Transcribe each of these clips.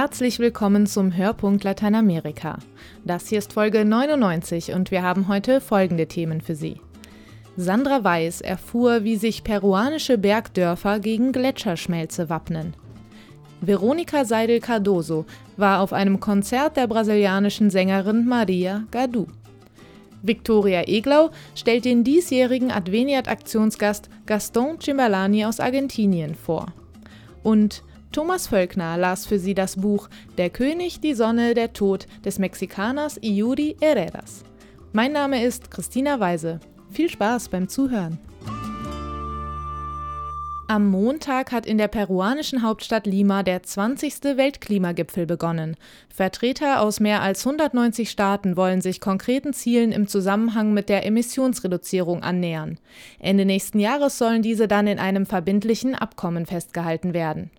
Herzlich willkommen zum Hörpunkt Lateinamerika. Das hier ist Folge 99 und wir haben heute folgende Themen für Sie. Sandra Weiß erfuhr, wie sich peruanische Bergdörfer gegen Gletscherschmelze wappnen. Veronica Seidel Cardoso war auf einem Konzert der brasilianischen Sängerin Maria Gadu. Victoria Eglau stellt den diesjährigen Adveniat-Aktionsgast Gaston Cimbalani aus Argentinien vor. Und Thomas Völkner las für sie das Buch Der König, die Sonne, der Tod des Mexikaners Iuri Herreras. Mein Name ist Christina Weise. Viel Spaß beim Zuhören. Am Montag hat in der peruanischen Hauptstadt Lima der 20. Weltklimagipfel begonnen. Vertreter aus mehr als 190 Staaten wollen sich konkreten Zielen im Zusammenhang mit der Emissionsreduzierung annähern. Ende nächsten Jahres sollen diese dann in einem verbindlichen Abkommen festgehalten werden.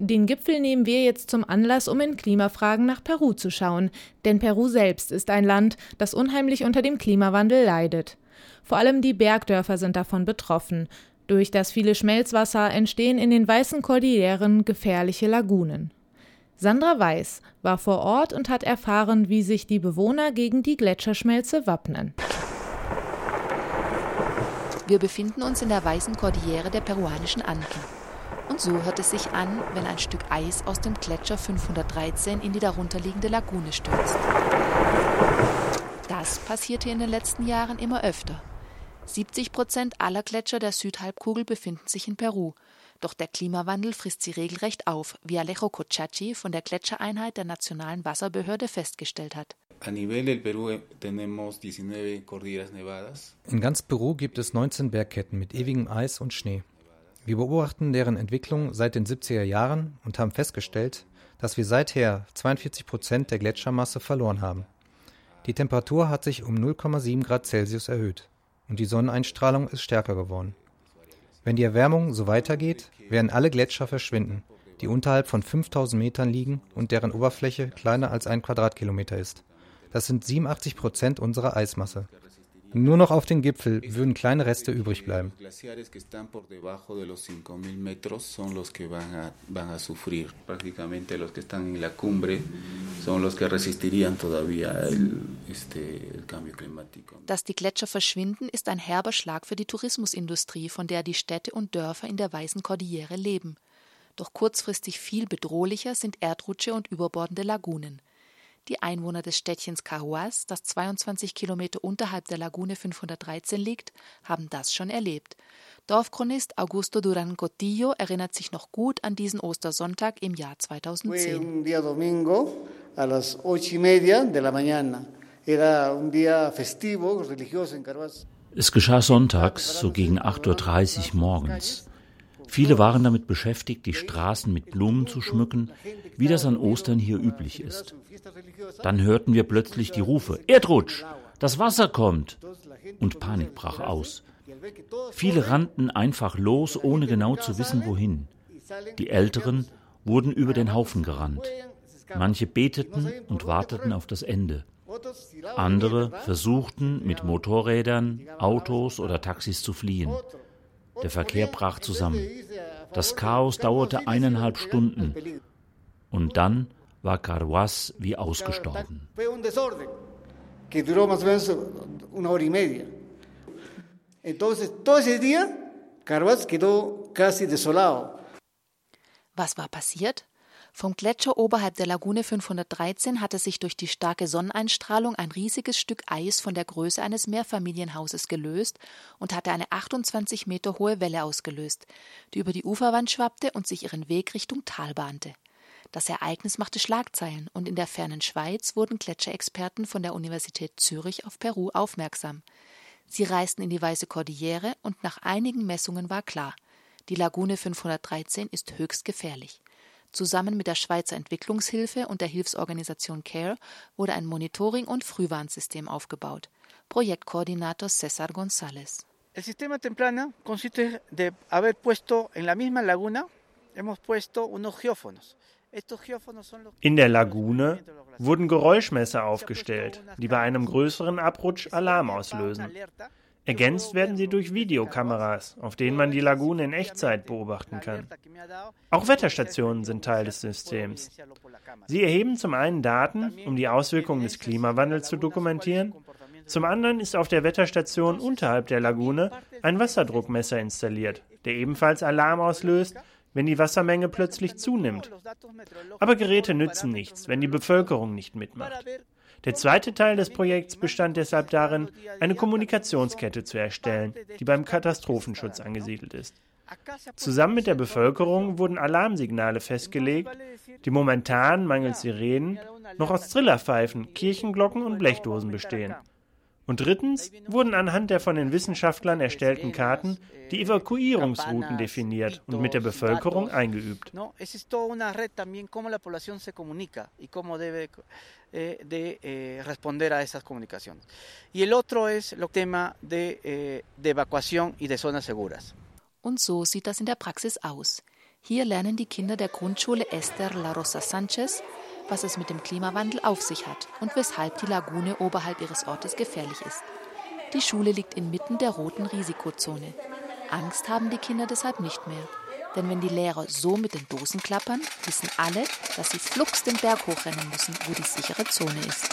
Den Gipfel nehmen wir jetzt zum Anlass, um in Klimafragen nach Peru zu schauen, denn Peru selbst ist ein Land, das unheimlich unter dem Klimawandel leidet. Vor allem die Bergdörfer sind davon betroffen. Durch das viele Schmelzwasser entstehen in den weißen Kordilleren gefährliche Lagunen. Sandra Weiß war vor Ort und hat erfahren, wie sich die Bewohner gegen die Gletscherschmelze wappnen. Wir befinden uns in der weißen Kordillere der peruanischen Anden. Und so hört es sich an, wenn ein Stück Eis aus dem Gletscher 513 in die darunterliegende Lagune stürzt. Das passierte in den letzten Jahren immer öfter. 70 Prozent aller Gletscher der Südhalbkugel befinden sich in Peru. Doch der Klimawandel frisst sie regelrecht auf, wie Alejo Cochachi von der Gletschereinheit der Nationalen Wasserbehörde festgestellt hat. In ganz Peru gibt es 19 Bergketten mit ewigem Eis und Schnee. Wir beobachten deren Entwicklung seit den 70er Jahren und haben festgestellt, dass wir seither 42 Prozent der Gletschermasse verloren haben. Die Temperatur hat sich um 0,7 Grad Celsius erhöht und die Sonneneinstrahlung ist stärker geworden. Wenn die Erwärmung so weitergeht, werden alle Gletscher verschwinden, die unterhalb von 5000 Metern liegen und deren Oberfläche kleiner als ein Quadratkilometer ist. Das sind 87 Prozent unserer Eismasse. Nur noch auf den Gipfel würden kleine Reste übrig bleiben. Dass die Gletscher verschwinden, ist ein herber Schlag für die Tourismusindustrie, von der die Städte und Dörfer in der Weißen Kordillere leben. Doch kurzfristig viel bedrohlicher sind Erdrutsche und überbordende Lagunen. Die Einwohner des Städtchens Cahuas, das 22 Kilometer unterhalb der Lagune 513 liegt, haben das schon erlebt. Dorfchronist Augusto Duran Cotillo erinnert sich noch gut an diesen Ostersonntag im Jahr 2010. Es geschah sonntags, so gegen 8.30 Uhr morgens. Viele waren damit beschäftigt, die Straßen mit Blumen zu schmücken, wie das an Ostern hier üblich ist. Dann hörten wir plötzlich die Rufe Erdrutsch, das Wasser kommt. Und Panik brach aus. Viele rannten einfach los, ohne genau zu wissen, wohin. Die Älteren wurden über den Haufen gerannt. Manche beteten und warteten auf das Ende. Andere versuchten mit Motorrädern, Autos oder Taxis zu fliehen. Der Verkehr brach zusammen. Das Chaos dauerte eineinhalb Stunden. Und dann war Carhuaz wie ausgestorben. Was war passiert? Vom Gletscher oberhalb der Lagune 513 hatte sich durch die starke Sonneneinstrahlung ein riesiges Stück Eis von der Größe eines Mehrfamilienhauses gelöst und hatte eine 28 Meter hohe Welle ausgelöst, die über die Uferwand schwappte und sich ihren Weg Richtung Tal bahnte. Das Ereignis machte Schlagzeilen und in der fernen Schweiz wurden Gletscherexperten von der Universität Zürich auf Peru aufmerksam. Sie reisten in die Weiße Kordillere und nach einigen Messungen war klar, die Lagune 513 ist höchst gefährlich. Zusammen mit der Schweizer Entwicklungshilfe und der Hilfsorganisation CARE wurde ein Monitoring- und Frühwarnsystem aufgebaut. Projektkoordinator César González. El sistema Templana consiste de haber puesto en la misma laguna, hemos puesto unos geófonos. In der Lagune wurden Geräuschmesser aufgestellt, die bei einem größeren Abrutsch Alarm auslösen. Ergänzt werden sie durch Videokameras, auf denen man die Lagune in Echtzeit beobachten kann. Auch Wetterstationen sind Teil des Systems. Sie erheben zum einen Daten, um die Auswirkungen des Klimawandels zu dokumentieren. Zum anderen ist auf der Wetterstation unterhalb der Lagune ein Wasserdruckmesser installiert, der ebenfalls Alarm auslöst, wenn die Wassermenge plötzlich zunimmt. Aber Geräte nützen nichts, wenn die Bevölkerung nicht mitmacht. Der zweite Teil des Projekts bestand deshalb darin, eine Kommunikationskette zu erstellen, die beim Katastrophenschutz angesiedelt ist. Zusammen mit der Bevölkerung wurden Alarmsignale festgelegt, die momentan mangels Sirenen noch aus Trillerpfeifen, Kirchenglocken und Blechdosen bestehen. Und drittens wurden anhand der von den Wissenschaftlern erstellten Karten die Evakuierungsrouten definiert und mit der Bevölkerung eingeübt. Eh, de eh, responder a esas comunicaciones. Y el otro es el tema de, eh, de evacuación y de zonas seguras. Und so sieht das in der Praxis aus. Hier lernen die Kinder der Grundschule Esther La Rosa Sanchez, was es mit dem Klimawandel auf sich hat und weshalb die Lagune oberhalb ihres Ortes gefährlich ist. Die Schule liegt inmitten der roten Risikozone. Angst haben die Kinder deshalb nicht mehr. Denn wenn die Lehrer so mit den Dosen klappern, wissen alle, dass sie flugs den Berg hochrennen müssen, wo die sichere Zone ist.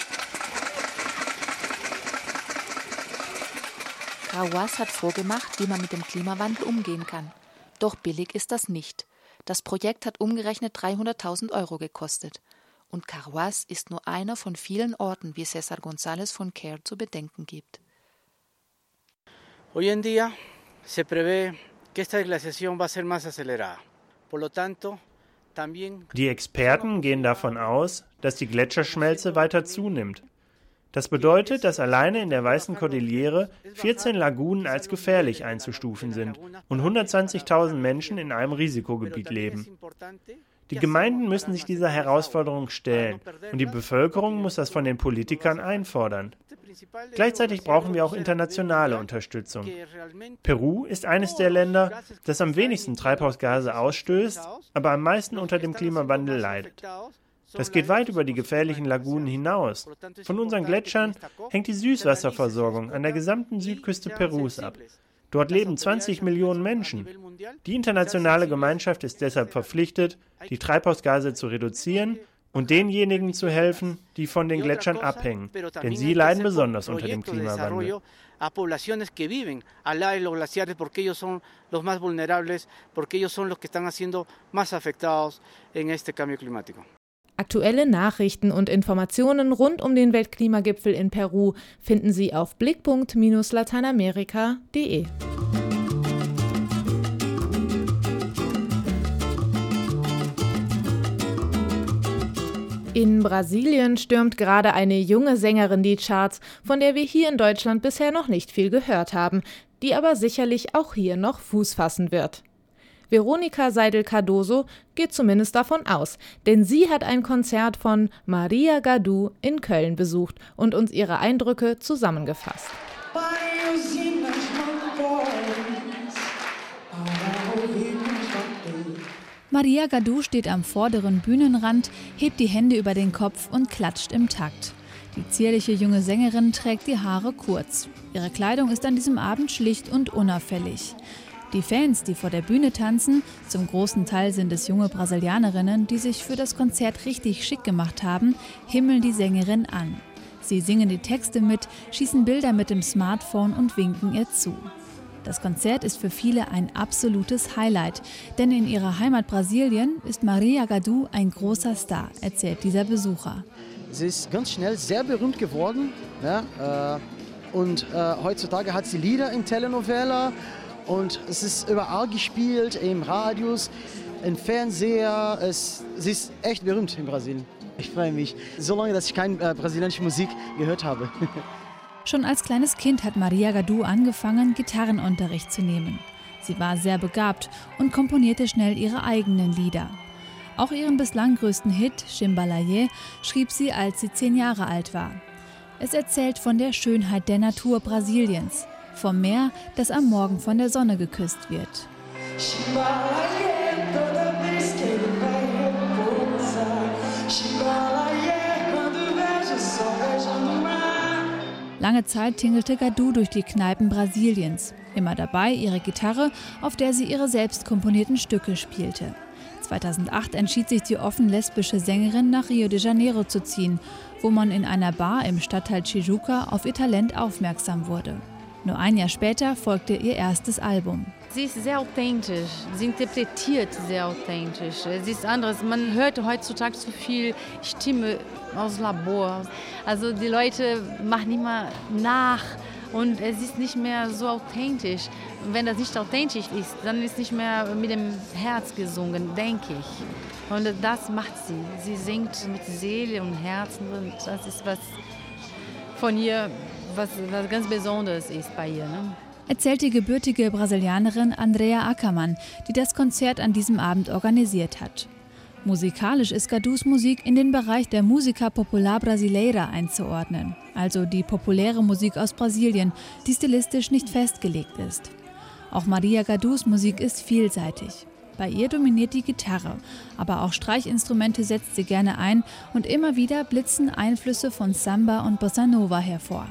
Kawas hat vorgemacht, wie man mit dem Klimawandel umgehen kann. Doch billig ist das nicht. Das Projekt hat umgerechnet 300.000 Euro gekostet. Und Carhuas ist nur einer von vielen Orten, wie César González von CARE zu bedenken gibt. Hoy en día que esta glaciación va a ser más acelerada. Por lo tanto, die Experten gehen davon aus, dass die Gletscherschmelze weiter zunimmt. Das bedeutet, dass alleine in der Weißen Kordillere 14 Lagunen als gefährlich einzustufen sind und 120.000 Menschen in einem Risikogebiet leben. Die Gemeinden müssen sich dieser Herausforderung stellen und die Bevölkerung muss das von den Politikern einfordern. Gleichzeitig brauchen wir auch internationale Unterstützung. Peru ist eines der Länder, das am wenigsten Treibhausgase ausstößt, aber am meisten unter dem Klimawandel leidet. Das geht weit über die gefährlichen Lagunen hinaus. Von unseren Gletschern hängt die Süßwasserversorgung an der gesamten Südküste Perus ab. Dort leben 20 Millionen Menschen. Die internationale Gemeinschaft ist deshalb verpflichtet, die Treibhausgase zu reduzieren und denjenigen zu helfen, die von den Gletschern abhängen, denn sie leiden besonders unter dem Klimawandel. a poblaciones que viven al lado de los glaciares porque ellos son los más vulnerables, porque ellos son los que están. Aktuelle Nachrichten und Informationen rund um den Weltklimagipfel in Peru finden Sie auf blickpunkt-lateinamerika.de. In Brasilien stürmt gerade eine junge Sängerin die Charts, von der wir hier in Deutschland bisher noch nicht viel gehört haben, die aber sicherlich auch hier noch Fuß fassen wird. Veronika Seidel-Cardoso geht zumindest davon aus, denn sie hat ein Konzert von Maria Gadu in Köln besucht und uns ihre Eindrücke zusammengefasst. Maria Gadu steht am vorderen Bühnenrand, hebt die Hände über den Kopf und klatscht im Takt. Die zierliche junge Sängerin trägt die Haare kurz. Ihre Kleidung ist an diesem Abend schlicht und unauffällig. Die Fans, die vor der Bühne tanzen, zum großen Teil sind es junge Brasilianerinnen, die sich für das Konzert richtig schick gemacht haben, himmeln die Sängerin an. Sie singen die Texte mit, schießen Bilder mit dem Smartphone und winken ihr zu. Das Konzert ist für viele ein absolutes Highlight, denn in ihrer Heimat Brasilien ist Maria Gadu ein großer Star, erzählt dieser Besucher. Sie ist ganz schnell sehr berühmt geworden ja, äh, und äh, heutzutage hat sie Lieder in Telenovela und es ist überall gespielt, im Radios, im Fernseher. Es, es ist echt berühmt in Brasilien. Ich freue mich, so lange, dass ich keine äh, brasilianische Musik gehört habe. Schon als kleines Kind hat Maria Gadu angefangen, Gitarrenunterricht zu nehmen. Sie war sehr begabt und komponierte schnell ihre eigenen Lieder. Auch ihren bislang größten Hit, Chimbalaye, schrieb sie, als sie zehn Jahre alt war. Es erzählt von der Schönheit der Natur Brasiliens, vom Meer, das am Morgen von der Sonne geküsst wird. Lange Zeit tingelte Gadu durch die Kneipen Brasiliens. Immer dabei ihre Gitarre, auf der sie ihre selbst komponierten Stücke spielte. 2008 entschied sich die offen lesbische Sängerin nach Rio de Janeiro zu ziehen, wo man in einer Bar im Stadtteil Tijuca auf ihr Talent aufmerksam wurde. Nur ein Jahr später folgte ihr erstes Album. Sie ist sehr authentisch, sie interpretiert sehr authentisch. Es ist anderes, man hört heutzutage zu viel Stimme aus Labor. Also die Leute machen immer nach und es ist nicht mehr so authentisch. Wenn das nicht authentisch ist, dann ist nicht mehr mit dem Herz gesungen, denke ich. Und das macht sie. Sie singt mit Seele und Herzen und das ist was von ihr, was, was ganz Besonderes ist bei ihr. Ne? Erzählt die gebürtige Brasilianerin Andrea Ackermann, die das Konzert an diesem Abend organisiert hat. Musikalisch ist Gadus Musik in den Bereich der Música Popular Brasileira einzuordnen, also die populäre Musik aus Brasilien, die stilistisch nicht festgelegt ist. Auch Maria Gadus Musik ist vielseitig. Bei ihr dominiert die Gitarre, aber auch Streichinstrumente setzt sie gerne ein und immer wieder blitzen Einflüsse von Samba und Bossa Nova hervor.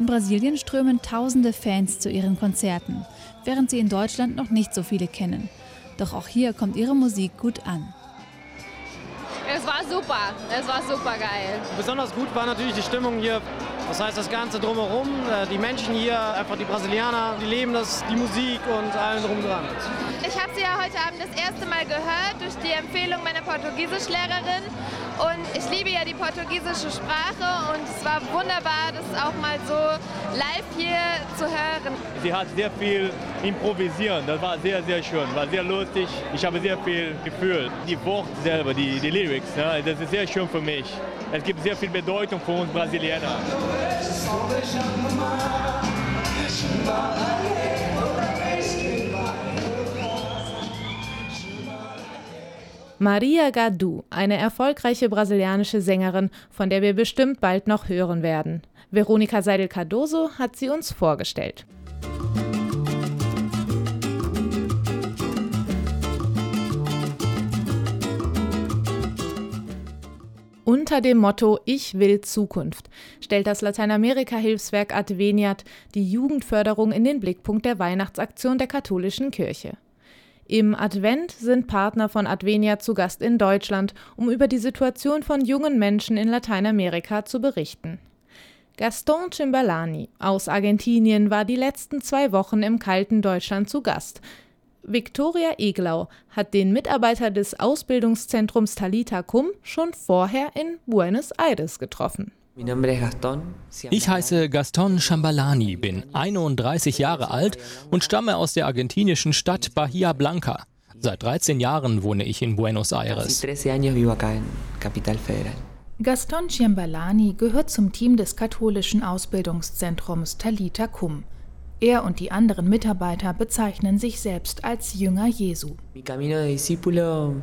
In Brasilien strömen tausende Fans zu ihren Konzerten, während sie in Deutschland noch nicht so viele kennen. Doch auch hier kommt ihre Musik gut an. Es war super, es war super geil. Besonders gut war natürlich die Stimmung hier. Das heißt, das Ganze drumherum, äh, die Menschen hier, einfach die Brasilianer, die leben das, die Musik und allen drum dran. Ich habe sie ja heute Abend das erste Mal gehört durch die Empfehlung meiner Portugiesischlehrerin. Und ich liebe ja die portugiesische Sprache und es war wunderbar, das auch mal so live hier zu hören. Sie hat sehr viel improvisiert, das war sehr, sehr schön, war sehr lustig. Ich habe sehr viel gefühlt. Die Worte selber, die, die Lyrics, ne, das ist sehr schön für mich. Es gibt sehr viel Bedeutung für uns Brasilianer. Maria Gadu, eine erfolgreiche brasilianische Sängerin, von der wir bestimmt bald noch hören werden. Veronika Seidel-Cardoso hat sie uns vorgestellt. Unter dem Motto Ich will Zukunft stellt das Lateinamerika-Hilfswerk Adveniat die Jugendförderung in den Blickpunkt der Weihnachtsaktion der katholischen Kirche. Im Advent sind Partner von Advenia zu Gast in Deutschland, um über die Situation von jungen Menschen in Lateinamerika zu berichten. Gaston Cimbalani aus Argentinien war die letzten zwei Wochen im kalten Deutschland zu Gast. Victoria Eglau hat den Mitarbeiter des Ausbildungszentrums Talita Cum schon vorher in Buenos Aires getroffen. Ich heiße Gaston Chambalani, bin 31 Jahre alt und stamme aus der argentinischen Stadt Bahia Blanca. Seit 13 Jahren wohne ich in Buenos Aires. Gaston Ciambalani gehört zum Team des katholischen Ausbildungszentrums Talita Cum. Er und die anderen Mitarbeiter bezeichnen sich selbst als Jünger Jesu. Mi camino de discípulo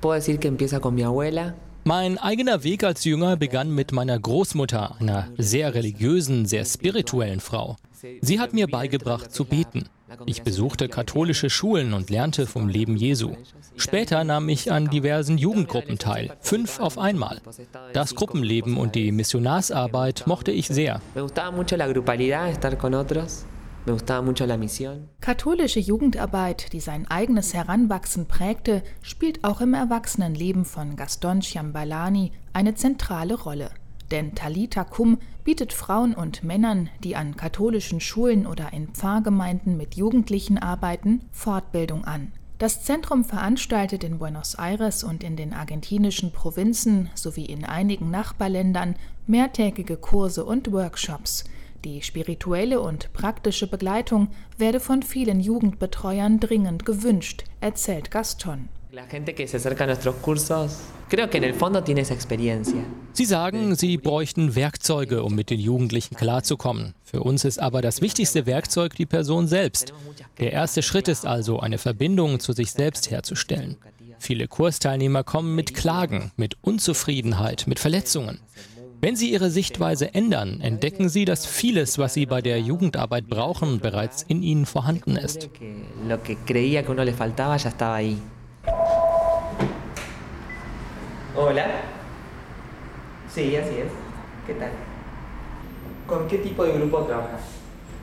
puedo decir que empieza con mi abuela, mein eigener Weg als Jünger begann mit meiner Großmutter, einer sehr religiösen, sehr spirituellen Frau. Sie hat mir beigebracht zu beten. Ich besuchte katholische Schulen und lernte vom Leben Jesu. Später nahm ich an diversen Jugendgruppen teil, fünf auf einmal. Das Gruppenleben und die Missionarsarbeit mochte ich sehr. Katholische Jugendarbeit, die sein eigenes Heranwachsen prägte, spielt auch im Erwachsenenleben von Gaston Ciambalani eine zentrale Rolle. Denn Talita Cum bietet Frauen und Männern, die an katholischen Schulen oder in Pfarrgemeinden mit Jugendlichen arbeiten, Fortbildung an. Das Zentrum veranstaltet in Buenos Aires und in den argentinischen Provinzen sowie in einigen Nachbarländern mehrtägige Kurse und Workshops, die spirituelle und praktische Begleitung werde von vielen Jugendbetreuern dringend gewünscht, erzählt Gaston. Sie sagen, sie bräuchten Werkzeuge, um mit den Jugendlichen klarzukommen. Für uns ist aber das wichtigste Werkzeug die Person selbst. Der erste Schritt ist also, eine Verbindung zu sich selbst herzustellen. Viele Kursteilnehmer kommen mit Klagen, mit Unzufriedenheit, mit Verletzungen. Wenn Sie Ihre Sichtweise ändern, entdecken Sie, dass vieles, was Sie bei der Jugendarbeit brauchen, bereits in Ihnen vorhanden ist. Hola. Sí, así es. ¿Qué tal?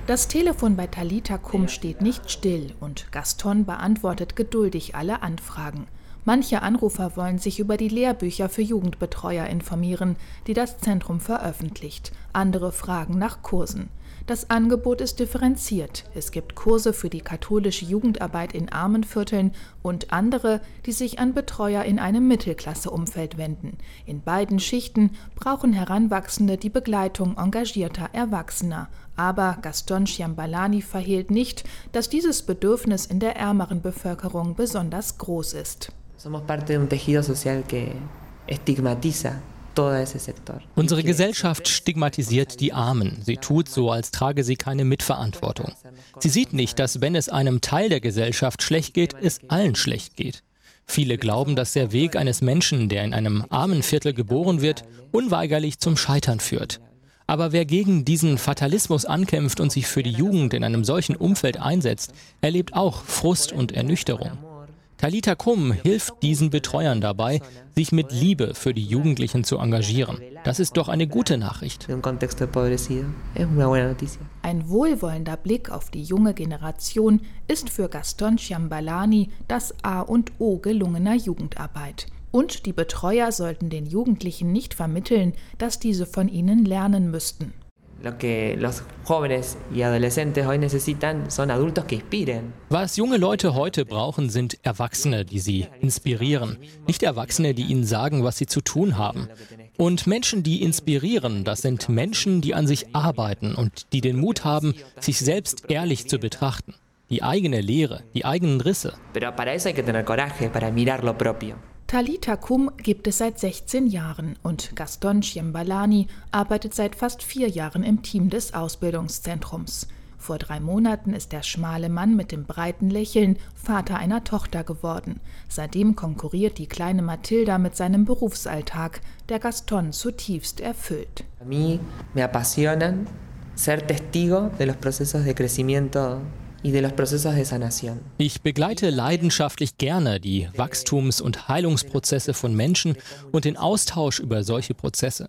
Das Telefon bei Talita Kum steht nicht still und Gaston beantwortet geduldig alle Anfragen. Manche Anrufer wollen sich über die Lehrbücher für Jugendbetreuer informieren, die das Zentrum veröffentlicht. Andere fragen nach Kursen. Das Angebot ist differenziert. Es gibt Kurse für die katholische Jugendarbeit in armen Vierteln und andere, die sich an Betreuer in einem Mittelklasseumfeld wenden. In beiden Schichten brauchen Heranwachsende die Begleitung engagierter Erwachsener. Aber Gaston Chiambalani verhehlt nicht, dass dieses Bedürfnis in der ärmeren Bevölkerung besonders groß ist. Somos parte de un tejido social que estigmatiza Unsere Gesellschaft stigmatisiert die Armen. Sie tut so, als trage sie keine Mitverantwortung. Sie sieht nicht, dass wenn es einem Teil der Gesellschaft schlecht geht, es allen schlecht geht. Viele glauben, dass der Weg eines Menschen, der in einem armen Viertel geboren wird, unweigerlich zum Scheitern führt. Aber wer gegen diesen Fatalismus ankämpft und sich für die Jugend in einem solchen Umfeld einsetzt, erlebt auch Frust und Ernüchterung. Talita Kum hilft diesen Betreuern dabei, sich mit Liebe für die Jugendlichen zu engagieren. Das ist doch eine gute Nachricht. Ein wohlwollender Blick auf die junge Generation ist für Gaston Ciambalani das A und O gelungener Jugendarbeit. Und die Betreuer sollten den Jugendlichen nicht vermitteln, dass diese von ihnen lernen müssten. Lo que los jóvenes y adolescentes hoy necesitan son adultos que inspiren. Was junge Leute heute brauchen, sind Erwachsene, die sie inspirieren. Nicht Erwachsene, die ihnen sagen, was sie zu tun haben. Und Menschen, die inspirieren, das sind Menschen, die an sich arbeiten und die den Mut haben, sich selbst ehrlich zu betrachten. Die eigene Lehre, die eigenen Risse. Pero para eso hay que tener coraje, para mirar lo propio. Talita Kum gibt es seit 16 Jahren und Gaston Chiembalani arbeitet seit fast vier Jahren im Team des Ausbildungszentrums. Vor drei Monaten ist der schmale Mann mit dem breiten Lächeln Vater einer Tochter geworden. Seitdem konkurriert die kleine Mathilda mit seinem Berufsalltag, der Gaston zutiefst erfüllt. A mí me apasionan ser testigo de los procesos de crecimiento ich begleite leidenschaftlich gerne die Wachstums- und Heilungsprozesse von Menschen und den Austausch über solche Prozesse.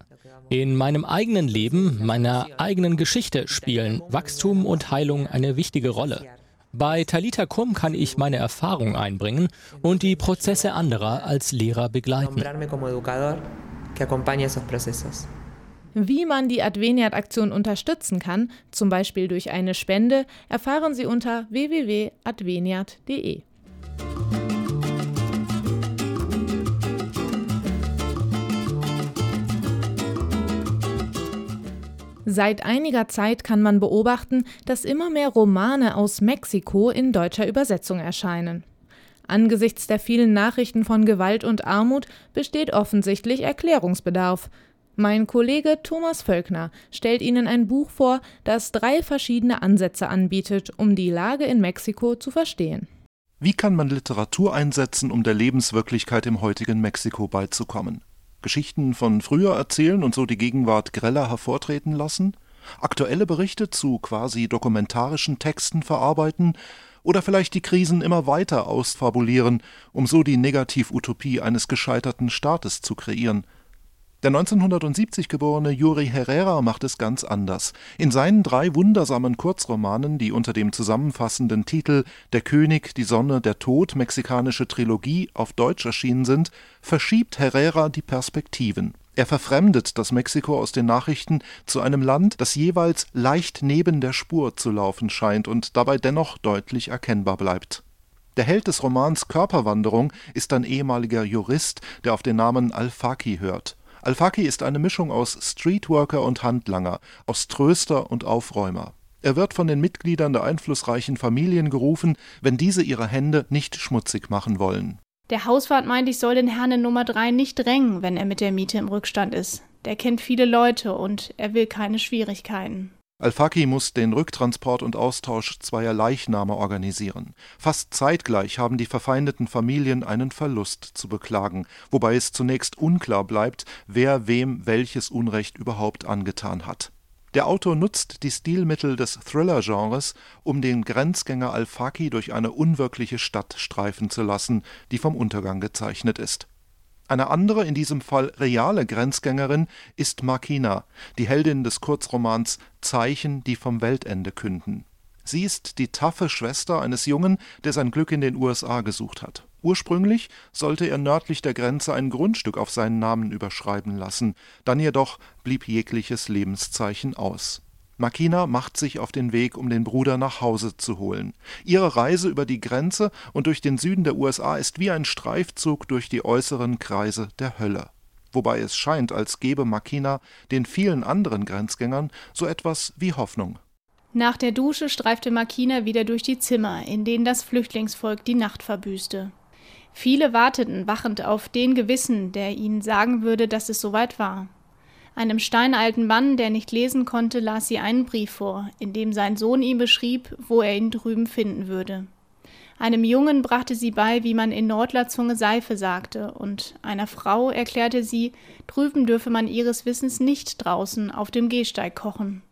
In meinem eigenen Leben, meiner eigenen Geschichte spielen Wachstum und Heilung eine wichtige Rolle. Bei Talita Kum kann ich meine Erfahrung einbringen und die Prozesse anderer als Lehrer begleiten. Wie man die Adveniat-Aktion unterstützen kann, zum Beispiel durch eine Spende, erfahren Sie unter www.adveniat.de. Seit einiger Zeit kann man beobachten, dass immer mehr Romane aus Mexiko in deutscher Übersetzung erscheinen. Angesichts der vielen Nachrichten von Gewalt und Armut besteht offensichtlich Erklärungsbedarf. Mein Kollege Thomas Völkner stellt Ihnen ein Buch vor, das drei verschiedene Ansätze anbietet, um die Lage in Mexiko zu verstehen. Wie kann man Literatur einsetzen, um der Lebenswirklichkeit im heutigen Mexiko beizukommen? Geschichten von früher erzählen und so die Gegenwart greller hervortreten lassen? Aktuelle Berichte zu quasi dokumentarischen Texten verarbeiten? Oder vielleicht die Krisen immer weiter ausfabulieren, um so die Negativutopie eines gescheiterten Staates zu kreieren? Der 1970 geborene Yuri Herrera macht es ganz anders. In seinen drei wundersamen Kurzromanen, die unter dem zusammenfassenden Titel Der König, die Sonne, der Tod mexikanische Trilogie auf Deutsch erschienen sind, verschiebt Herrera die Perspektiven. Er verfremdet das Mexiko aus den Nachrichten zu einem Land, das jeweils leicht neben der Spur zu laufen scheint und dabei dennoch deutlich erkennbar bleibt. Der Held des Romans Körperwanderung ist ein ehemaliger Jurist, der auf den Namen Al-Faki hört. Al-Faki ist eine Mischung aus Streetworker und Handlanger, aus Tröster und Aufräumer. Er wird von den Mitgliedern der einflussreichen Familien gerufen, wenn diese ihre Hände nicht schmutzig machen wollen. Der Hauswart meint, ich soll den Herrn in Nummer 3 nicht drängen, wenn er mit der Miete im Rückstand ist. Der kennt viele Leute und er will keine Schwierigkeiten. Al-Faki muss den Rücktransport und Austausch zweier Leichname organisieren. Fast zeitgleich haben die verfeindeten Familien einen Verlust zu beklagen, wobei es zunächst unklar bleibt, wer wem welches Unrecht überhaupt angetan hat. Der Autor nutzt die Stilmittel des Thriller-Genres, um den Grenzgänger Al-Faki durch eine unwirkliche Stadt streifen zu lassen, die vom Untergang gezeichnet ist Eine andere, in diesem Fall reale Grenzgängerin ist Markina, die Heldin des Kurzromans Zeichen, die vom Weltende künden. Sie ist die taffe Schwester eines Jungen, der sein Glück in den USA gesucht hat. Ursprünglich sollte er nördlich der Grenze ein Grundstück auf seinen Namen überschreiben lassen, dann jedoch blieb jegliches Lebenszeichen aus. Makina macht sich auf den Weg, um den Bruder nach Hause zu holen. Ihre Reise über die Grenze und durch den Süden der USA ist wie ein Streifzug durch die äußeren Kreise der Hölle. Wobei es scheint, als gebe Makina den vielen anderen Grenzgängern so etwas wie Hoffnung. Nach der Dusche streifte Makina wieder durch die Zimmer, in denen das Flüchtlingsvolk die Nacht verbüßte. Viele warteten wachend auf den Gewissen, der ihnen sagen würde, dass es soweit war. Einem steinalten Mann, der nicht lesen konnte, las sie einen Brief vor, in dem sein Sohn ihm beschrieb, wo er ihn drüben finden würde. Einem Jungen brachte sie bei, wie man in Nordlerzunge Seife sagte, und einer Frau erklärte sie, drüben dürfe man ihres Wissens nicht draußen auf dem Gehsteig kochen.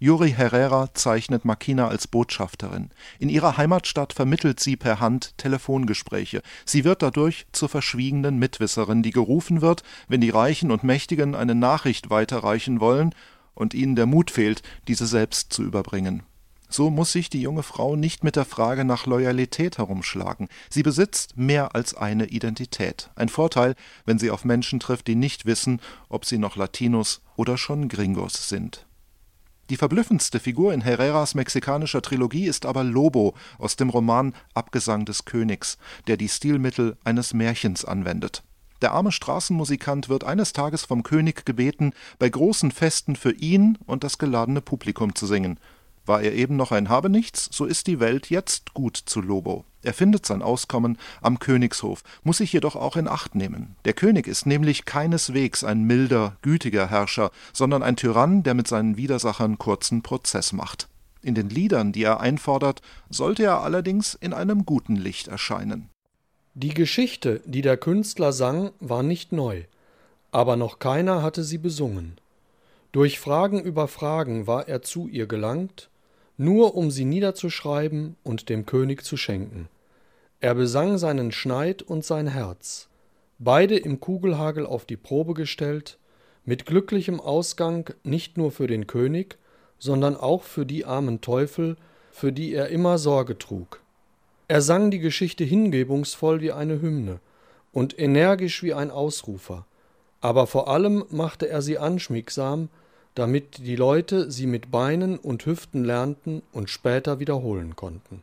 Juri Herrera zeichnet Makina als Botschafterin. In ihrer Heimatstadt vermittelt sie per Hand Telefongespräche. Sie wird dadurch zur verschwiegenen Mitwisserin, die gerufen wird, wenn die Reichen und Mächtigen eine Nachricht weiterreichen wollen und ihnen der Mut fehlt, diese selbst zu überbringen. So muss sich die junge Frau nicht mit der Frage nach Loyalität herumschlagen. Sie besitzt mehr als eine Identität. Ein Vorteil, wenn sie auf Menschen trifft, die nicht wissen, ob sie noch Latinos oder schon Gringos sind. Die verblüffendste Figur in Herreras mexikanischer Trilogie ist aber Lobo aus dem Roman Abgesang des Königs, der die Stilmittel eines Märchens anwendet. Der arme Straßenmusikant wird eines Tages vom König gebeten, bei großen Festen für ihn und das geladene Publikum zu singen. War er eben noch ein Habenichts, so ist die Welt jetzt gut zu Lobo. Er findet sein Auskommen am Königshof, muss sich jedoch auch in Acht nehmen. Der König ist nämlich keineswegs ein milder, gütiger Herrscher, sondern ein Tyrann, der mit seinen Widersachern kurzen Prozess macht. In den Liedern, die er einfordert, sollte er allerdings in einem guten Licht erscheinen. Die Geschichte, die der Künstler sang, war nicht neu, aber noch keiner hatte sie besungen. Durch Fragen über Fragen war er zu ihr gelangt, nur um sie niederzuschreiben und dem König zu schenken. Er besang seinen Schneid und sein Herz, beide im Kugelhagel auf die Probe gestellt, mit glücklichem Ausgang nicht nur für den König, sondern auch für die armen Teufel, für die er immer Sorge trug. Er sang die Geschichte hingebungsvoll wie eine Hymne und energisch wie ein Ausrufer, aber vor allem machte er sie anschmiegsam, damit die Leute sie mit Beinen und Hüften lernten und später wiederholen konnten.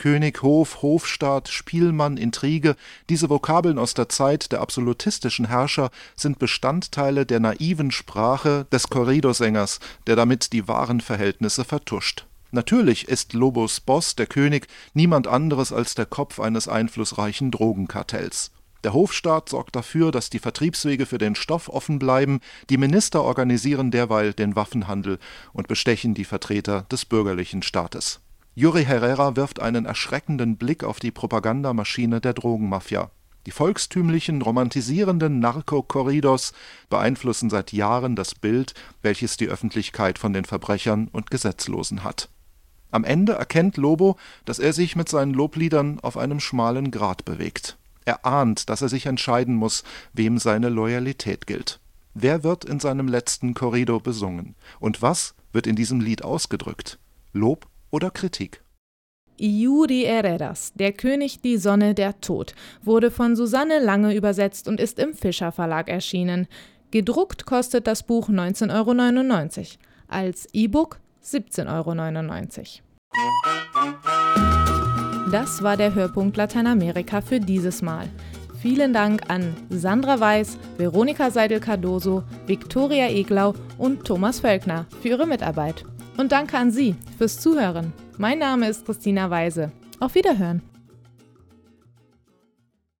König, Hof, Hofstaat, Spielmann, Intrige, diese Vokabeln aus der Zeit der absolutistischen Herrscher sind Bestandteile der naiven Sprache des Corridosängers, der damit die wahren Verhältnisse vertuscht. Natürlich ist Lobos Boss, der König, niemand anderes als der Kopf eines einflussreichen Drogenkartells. Der Hofstaat sorgt dafür, dass die Vertriebswege für den Stoff offen bleiben, die Minister organisieren derweil den Waffenhandel und bestechen die Vertreter des bürgerlichen Staates. Yuri Herrera wirft einen erschreckenden Blick auf die Propagandamaschine der Drogenmafia. Die volkstümlichen, romantisierenden Narkokorridos beeinflussen seit Jahren das Bild, welches die Öffentlichkeit von den Verbrechern und Gesetzlosen hat. Am Ende erkennt Lobo, dass er sich mit seinen Lobliedern auf einem schmalen Grat bewegt. Er ahnt, dass er sich entscheiden muss, wem seine Loyalität gilt. Wer wird in seinem letzten Corrido besungen? Und was wird in diesem Lied ausgedrückt? Lob oder Kritik? Yuri Herreras, Der König, die Sonne, der Tod, wurde von Susanne Lange übersetzt und ist im Fischer Verlag erschienen. Gedruckt kostet das Buch 19,99 Euro, als E-Book 17,99 Euro. Das war der Hörpunkt Lateinamerika für dieses Mal. Vielen Dank an Sandra Weiß, Veronika Seidel-Cardoso, Viktoria Eglau und Thomas Völkner für ihre Mitarbeit. Und danke an Sie fürs Zuhören. Mein Name ist Christina Weise. Auf Wiederhören.